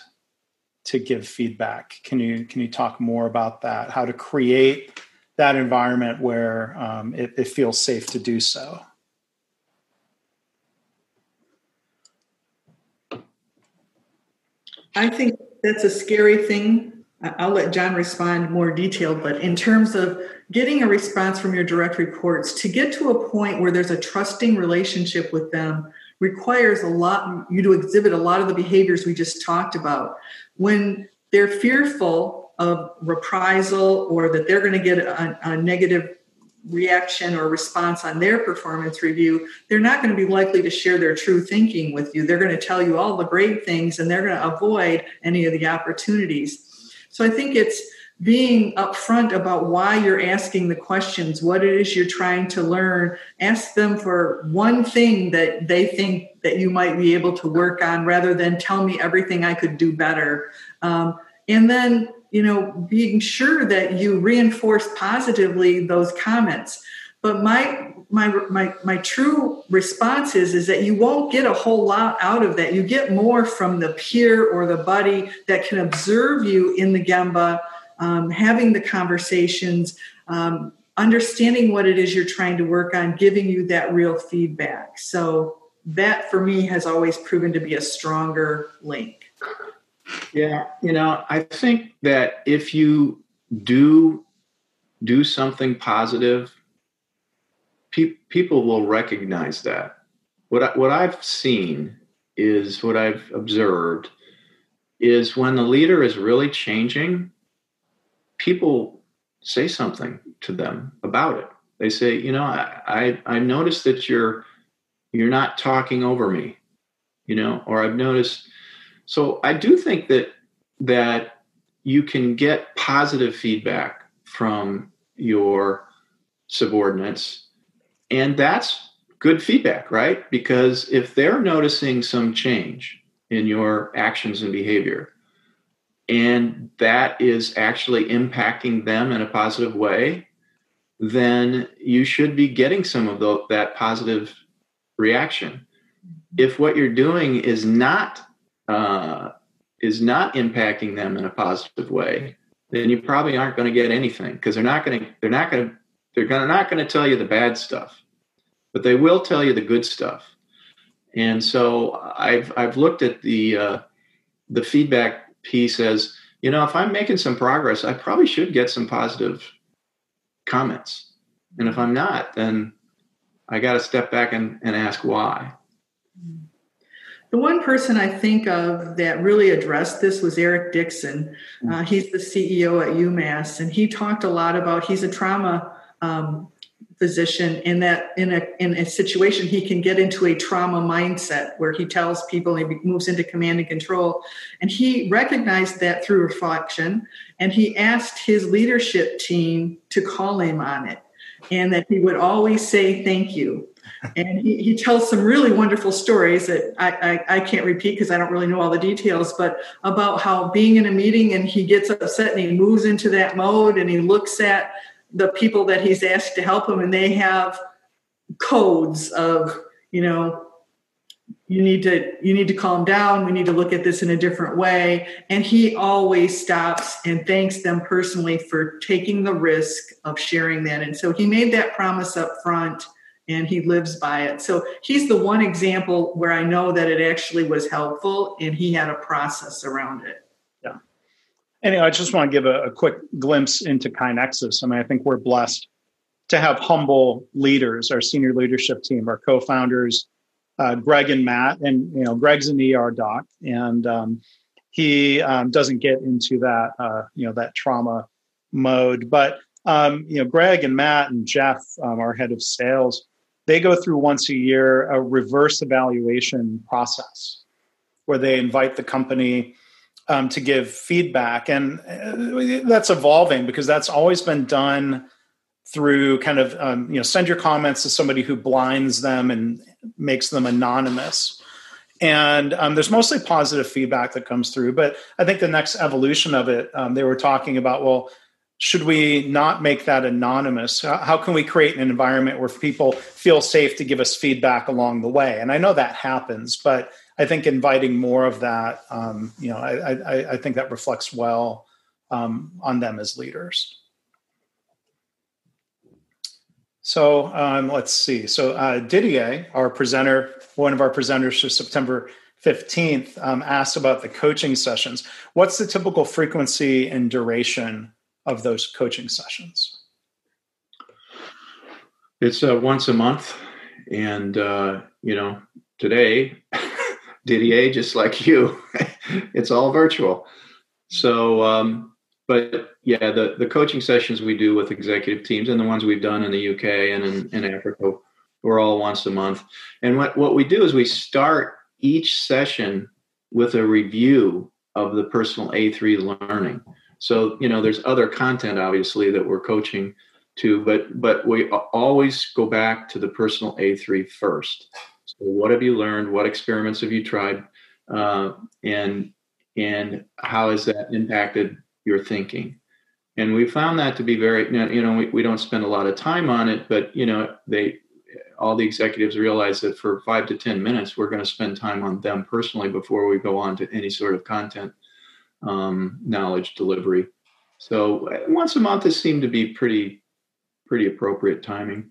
to give feedback? Can you can you talk more about that? How to create that environment where um, it, it feels safe to do so? I think that's a scary thing. I'll let John respond more detailed, but in terms of getting a response from your direct reports to get to a point where there's a trusting relationship with them requires a lot you to exhibit a lot of the behaviors we just talked about when they're fearful of reprisal or that they're going to get a, a negative reaction or response on their performance review, they're not going to be likely to share their true thinking with you. They're going to tell you all the great things and they're going to avoid any of the opportunities. So I think it's being upfront about why you're asking the questions, what it is you're trying to learn. Ask them for one thing that they think that you might be able to work on rather than tell me everything I could do better. Um, and then, you know, being sure that you reinforce positively those comments. But my my my my true response is is that you won't get a whole lot out of that. You get more from the peer or the buddy that can observe you in the Gemba um, having the conversations, um, understanding what it is you're trying to work on, giving you that real feedback. So, that for me has always proven to be a stronger link. Yeah, you know, I think that if you do do something positive, pe- people will recognize that. What I, what I've seen is what I've observed is when the leader is really changing, people say something to them about it. They say, you know, I, I, I noticed that you're you're not talking over me, you know, or I've noticed. So I do think that that you can get positive feedback from your subordinates, and that's good feedback, right? Because if they're noticing some change in your actions and behavior, and that is actually impacting them in a positive way, then you should be getting some of the, that positive reaction. If what you're doing is not uh, is not impacting them in a positive way, then you probably aren't going to get anything because they're not going to they're not going to they're gonna, not going to tell you the bad stuff, but they will tell you the good stuff. And so I've I've looked at the uh, the feedback piece as you know if I'm making some progress, I probably should get some positive comments, and if I'm not, then I got to step back and, and ask why. The one person I think of that really addressed this was Eric Dickson. Hmm. Uh, he's the CEO at UMass, and he talked a lot about he's a trauma um, physician in that in a in a situation he can get into a trauma mindset where he tells people he moves into command and control. And he recognized that through reflection and he asked his leadership team to call him on it and that he would always say thank you. And he, he tells some really wonderful stories that I, I, I can't repeat because I don't really know all the details, but about how being in a meeting and he gets upset and he moves into that mode and he looks at the people that he's asked to help him and they have codes of, you know, you need to you need to calm down we need to look at this in a different way and he always stops and thanks them personally for taking the risk of sharing that and so he made that promise up front and he lives by it. So he's the one example where I know that it actually was helpful and he had a process around it. Anyway, I just want to give a, a quick glimpse into KaiNexus. I mean, I think we're blessed to have humble leaders, our senior leadership team, our co-founders, uh, Greg and Matt, and you know, Greg's an ER doc, and um, he um, doesn't get into that, uh, you know, that trauma mode. But um, you know, Greg and Matt and Jeff, um, our head of sales, they go through once a year a reverse evaluation process where they invite the company um, to give feedback. And uh, that's evolving because that's always been done through kind of, um, you know, send your comments to somebody who blinds them and makes them anonymous. And um, there's mostly positive feedback that comes through. But I think the next evolution of it, um, they were talking about, well, should we not make that anonymous? How can we create an environment where people feel safe to give us feedback along the way? And I know that happens, but I think inviting more of that, um, you know, I, I, I, think that reflects well um, on them as leaders. So um, let's see. So uh, Didier, our presenter, one of our presenters for September 15th, um, asked about the coaching sessions. What's the typical frequency and duration of those coaching sessions? It's uh, once a month, and uh, you know, today, [laughs] Didier, just like you, [laughs] it's all virtual. So, um, but yeah, the the coaching sessions we do with executive teams and the ones we've done in the UK and in, in Africa, we're all once a month. And what what we do is we start each session with a review of the personal A3 learning. So, you know, there's other content obviously that we're coaching to, but but we always go back to the personal A3 first. So, what have you learned? What experiments have you tried? Uh, and and how has that impacted your thinking? And we found that to be very, you know, we, we don't spend a lot of time on it, but you know, they all the executives realize that for five to ten minutes, we're going to spend time on them personally before we go on to any sort of content um, knowledge delivery. So once a month has seemed to be pretty pretty appropriate timing.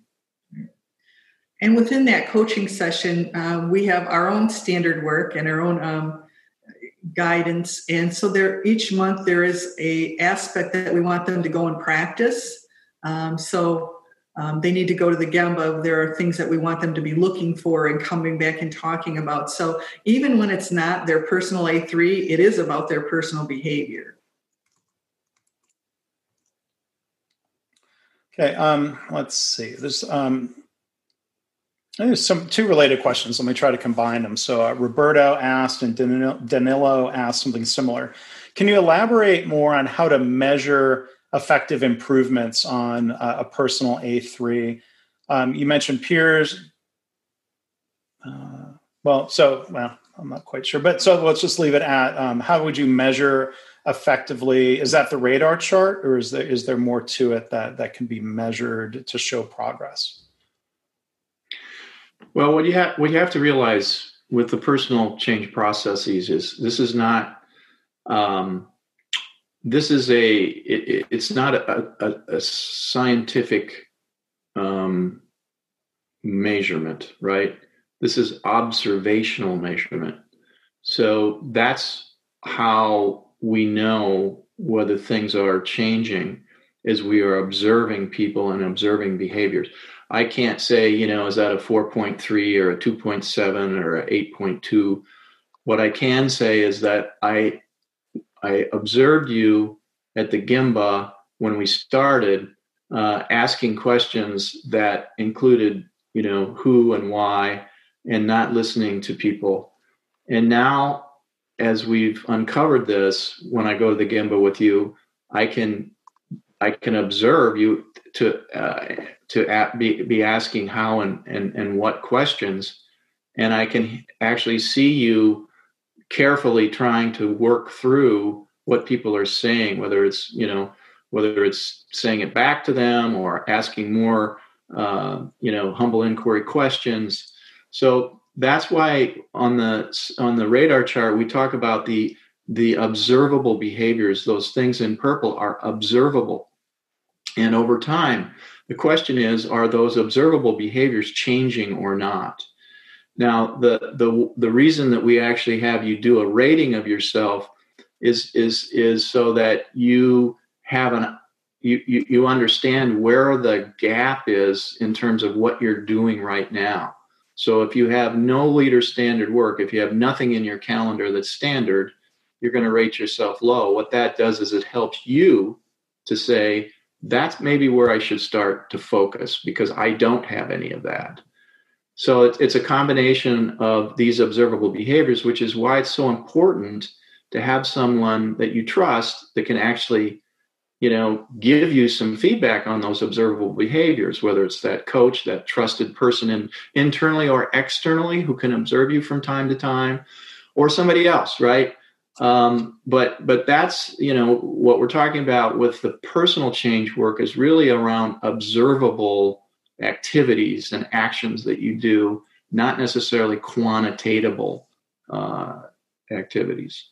And within that coaching session, uh, we have our own standard work and our own um, guidance. And so there each month there is a aspect that we want them to go and practice. Um, so um, they need to go to the gemba. There are things that we want them to be looking for and coming back and talking about. So even when it's not their personal a3 it is about their personal behavior. Okay um, let's see. There's um, there's some two related questions. Let me try to combine them. So uh, Roberto asked and Danilo, asked something similar. Can you elaborate more on how to measure effective improvements on uh, a personal A3? Um, you mentioned peers. Uh, well, so well, I'm not quite sure, but so let's just leave it at um, how would you measure effectively? Is that the radar chart, or is there is there more to it that that can be measured to show progress? Well, what you have what you have to realize with the personal change processes is this is not um, this is a it, it's not a, a, a scientific um, measurement, right? This is observational measurement. So that's how we know whether things are changing as we are observing people and observing behaviors. I can't say, you know, is that a 4.3 or a 2.7 or a 8.2. What I can say is that I I observed you at the Gemba when we started uh, asking questions that included, you know, who and why, and not listening to people. And now, as we've uncovered this, when I go to the Gemba with you, I can I can observe you to uh, to be, be asking how and, and, and what questions. And I can actually see you carefully trying to work through what people are saying, whether it's, you know, whether it's saying it back to them or asking more, uh, you know, humble inquiry questions. So that's why on the on the radar chart we talk about the the observable behaviors. Those things in purple are observable, and over time, the question is, are those observable behaviors changing or not? Now, the the the reason that we actually have you do a rating of yourself is is is so that you have an you, you, you understand where the gap is in terms of what you're doing right now. So if you have no leader standard work, if you have nothing in your calendar that's standard, you're going to rate yourself low. What that does is it helps you to say, that's maybe where I should start to focus because I don't have any of that. So it's, a combination of these observable behaviors, which is why it's so important to have someone that you trust that can actually, you know, give you some feedback on those observable behaviors, whether it's that coach, that trusted person in, internally or externally who can observe you from time to time, or somebody else, right? Um, but but that's you know what we're talking about with the personal change work is really around observable activities and actions that you do, not necessarily quantitatable uh, activities.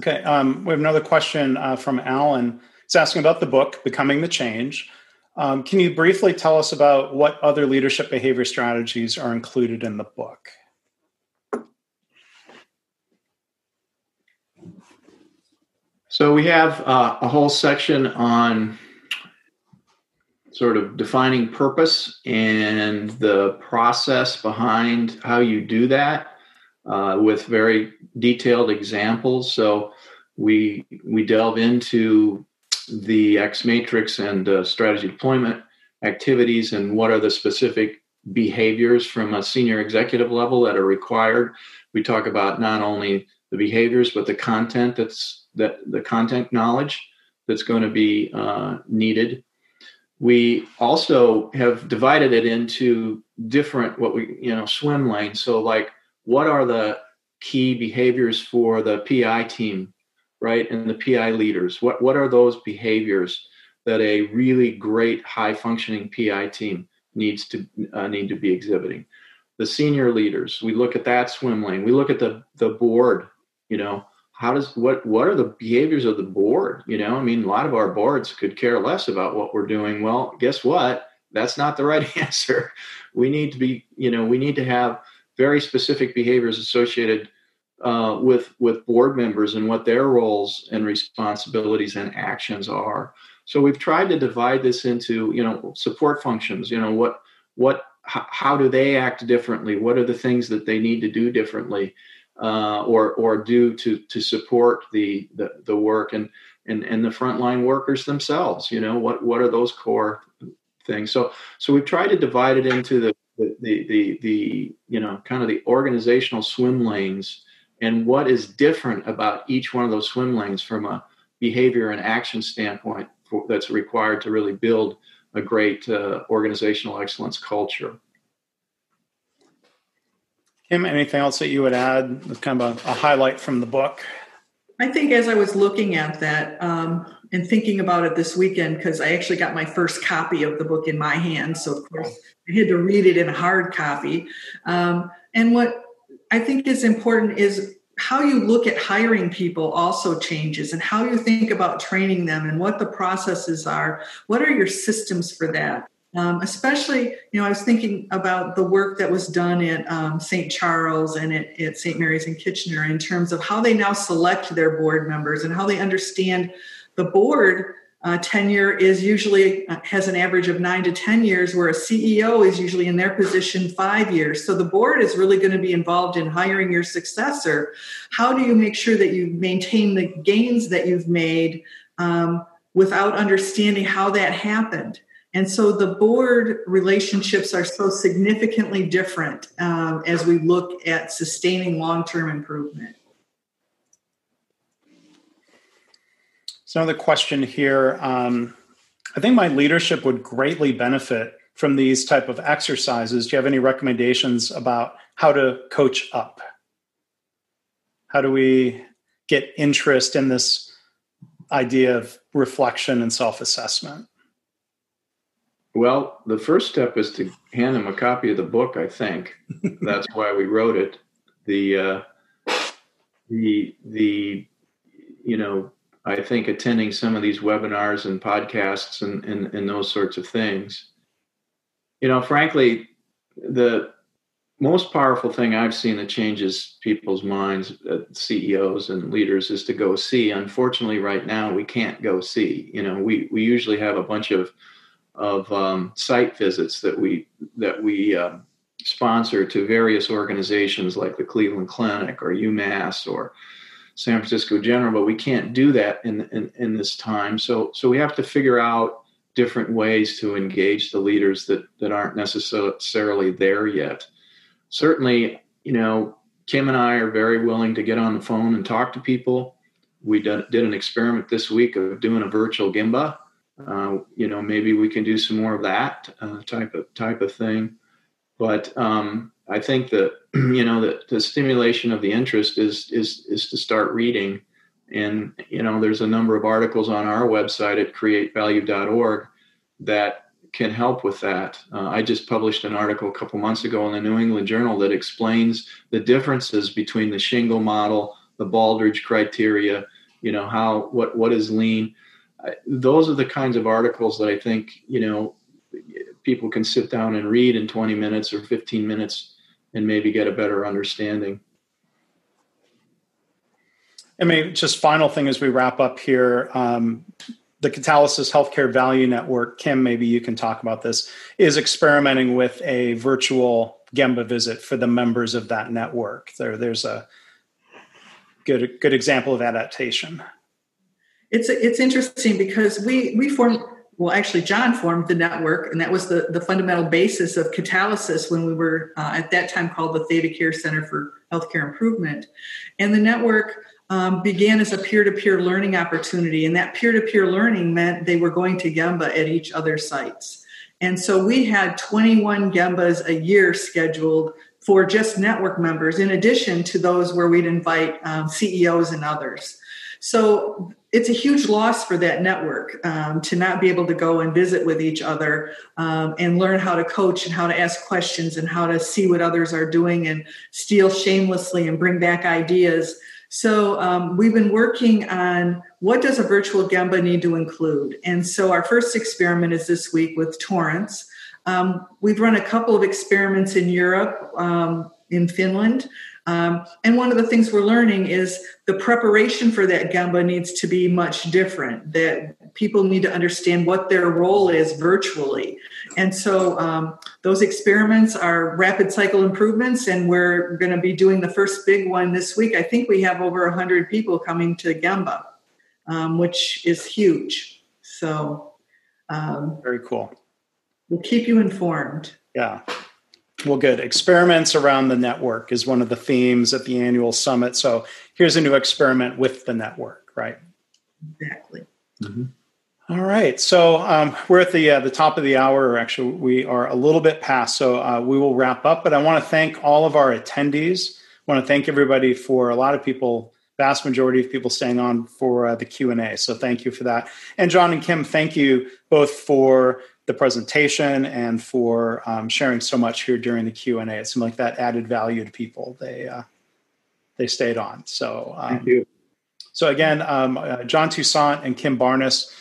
Okay, um, we have another question uh, from Alan. It's asking about the book, Becoming the Change. Um, can you briefly tell us about what other leadership behavior strategies are included in the book? So we have uh, a whole section on sort of defining purpose and the process behind how you do that uh, with very detailed examples. So we we delve into the X matrix and uh, strategy deployment activities and what are the specific behaviors from a senior executive level that are required. We talk about not only the behaviors but the content that's that the content knowledge that's going to be uh, needed. We also have divided it into different what we you know swim lanes. So like, what are the key behaviors for the PI team, right, and the PI leaders? What what are those behaviors that a really great high functioning PI team needs to uh, need to be exhibiting? The senior leaders, we look at that swim lane. We look at the the board, you know, how does what what are the behaviors of the board you know i mean a lot of our boards could care less about what we're doing well guess what that's not the right [laughs] answer we need to be you know we need to have very specific behaviors associated uh, with with board members and what their roles and responsibilities and actions are. So we've tried to divide this into you know support functions. You know what what how do they act differently? What are the things that they need to do differently, uh, or or do to to support the the, the work and and and the frontline workers themselves? You know what what are those core things? So so we've tried to divide it into the the the the, the you know kind of the organizational swim lanes and what is different about each one of those swim lanes from a behavior and action standpoint for, that's required to really build a great uh, organizational excellence culture. Kim, anything else that you would add? It's kind of a, a, highlight from the book. I think as I was looking at that um, and thinking about it this weekend, because I actually got my first copy of the book in my hands, so of course I had to read it in hard copy. Um, and what I think is important is how you look at hiring people also changes and how you think about training them and what the processes are. What are your systems for that? Um, especially, you know, I was thinking about the work that was done at um, St. Charles and at, at St. Mary's in Kitchener in terms of how they now select their board members and how they understand the board uh, tenure is usually uh, has an average of nine to 10 years, where a CEO is usually in their position five years. So the board is really going to be involved in hiring your successor. How do you make sure that you maintain the gains that you've made um, without understanding how that happened? And so the board relationships are so significantly different um, as we look at sustaining long term improvement. So another question here. Um, I think my leadership would greatly benefit from these type of exercises. Do you have any recommendations about how to coach up? How do we get interest in this idea of reflection and self-assessment? Well, the first step is to hand them a copy of the book. I think [laughs] that's why we wrote it. The uh, the the you know I think attending some of these webinars and podcasts and, and, and those sorts of things. You know, frankly, the most powerful thing I've seen that changes people's minds, uh, CEOs and leaders, is to go see. Unfortunately, right now we can't go see. You know, we we usually have a bunch of of um, site visits that we that we uh, sponsor to various organizations like the Cleveland Clinic or UMass or San Francisco General, but we can't do that in, in, in this time. So, so we have to figure out different ways to engage the leaders that, that aren't necessarily there yet. Certainly, you know, Kim and I are very willing to get on the phone and talk to people. We did, did an experiment this week of doing a virtual Gemba. Uh, you know, maybe we can do some more of that uh, type of type of thing. But um, I think that [clears throat] you know that the stimulation of the interest is is is to start reading, and you know there's a number of articles on our website at createvalue.org that can help with that. Uh, I just published an article a couple months ago in the New England Journal that explains the differences between the Shingo model, the Baldrige criteria, you know how what what is lean. Those are the kinds of articles that I think you know people can sit down and read in 20 minutes or 15 minutes and maybe get a better understanding. I mean, just final thing as we wrap up here. Um, the Catalysis Healthcare Value Network, Kim, maybe you can talk about this, is experimenting with a virtual Gemba visit for the members of that network. There, there's a good good example of adaptation. It's it's interesting because we we formed well, actually, John formed the network, and that was the, the fundamental basis of Catalysis when we were uh, at that time called the ThedaCare Center for Healthcare Improvement. And the network um, began as a peer to peer learning opportunity, and that peer to peer learning meant they were going to Gemba at each other's sites. And so we had 21 Gembas a year scheduled for just network members, in addition to those where we'd invite um, CEOs and others. So it's a huge loss for that network um, to not be able to go and visit with each other um, and learn how to coach and how to ask questions and how to see what others are doing and steal shamelessly and bring back ideas. So um, we've been working on what does a virtual Gemba need to include. And so our first experiment is this week with Torrance. Um, we've run a couple of experiments in Europe um, in Finland. Um, and one of the things we're learning is the preparation for that Gemba needs to be much different, that people need to understand what their role is virtually. And so um, those experiments are rapid cycle improvements, and we're going to be doing the first big one this week. I think we have over 100 people coming to Gemba, um, which is huge. So, um, very cool. We'll keep you informed. Yeah. Well, good. Experiments around the network is one of the themes at the annual summit. So here's a new experiment with the network, right? Exactly. Mm-hmm. All right. So um, we're at the uh, the top of the hour, or actually, we are a little bit past. So uh, we will wrap up. But I want to thank all of our attendees. I want to thank everybody for a lot of people, vast majority of people staying on for uh, the Q and A. So thank you for that. And John and Kim, thank you both for the presentation and for um, sharing so much here during the Q and A. It seemed like that added value to people. They uh, they stayed on. So um, thank you. So again, um, uh, John Toussaint and Kim Barnes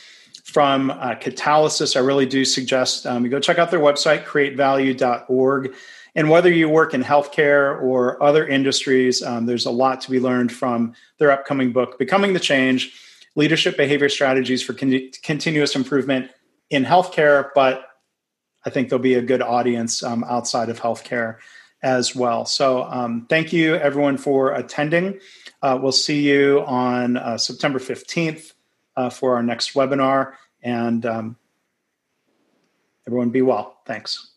from uh, Catalysis. I really do suggest um, you go check out their website, createvalue.org. And whether you work in healthcare or other industries, um, there's a lot to be learned from their upcoming book, Becoming the Change Leadership Behavior Strategies for Con- Continuous Improvement in healthcare, but I think there'll be a good audience um, outside of healthcare as well. So, um, thank you everyone for attending. Uh, we'll see you on uh, September 15th uh, for our next webinar. And um, everyone be well. Thanks.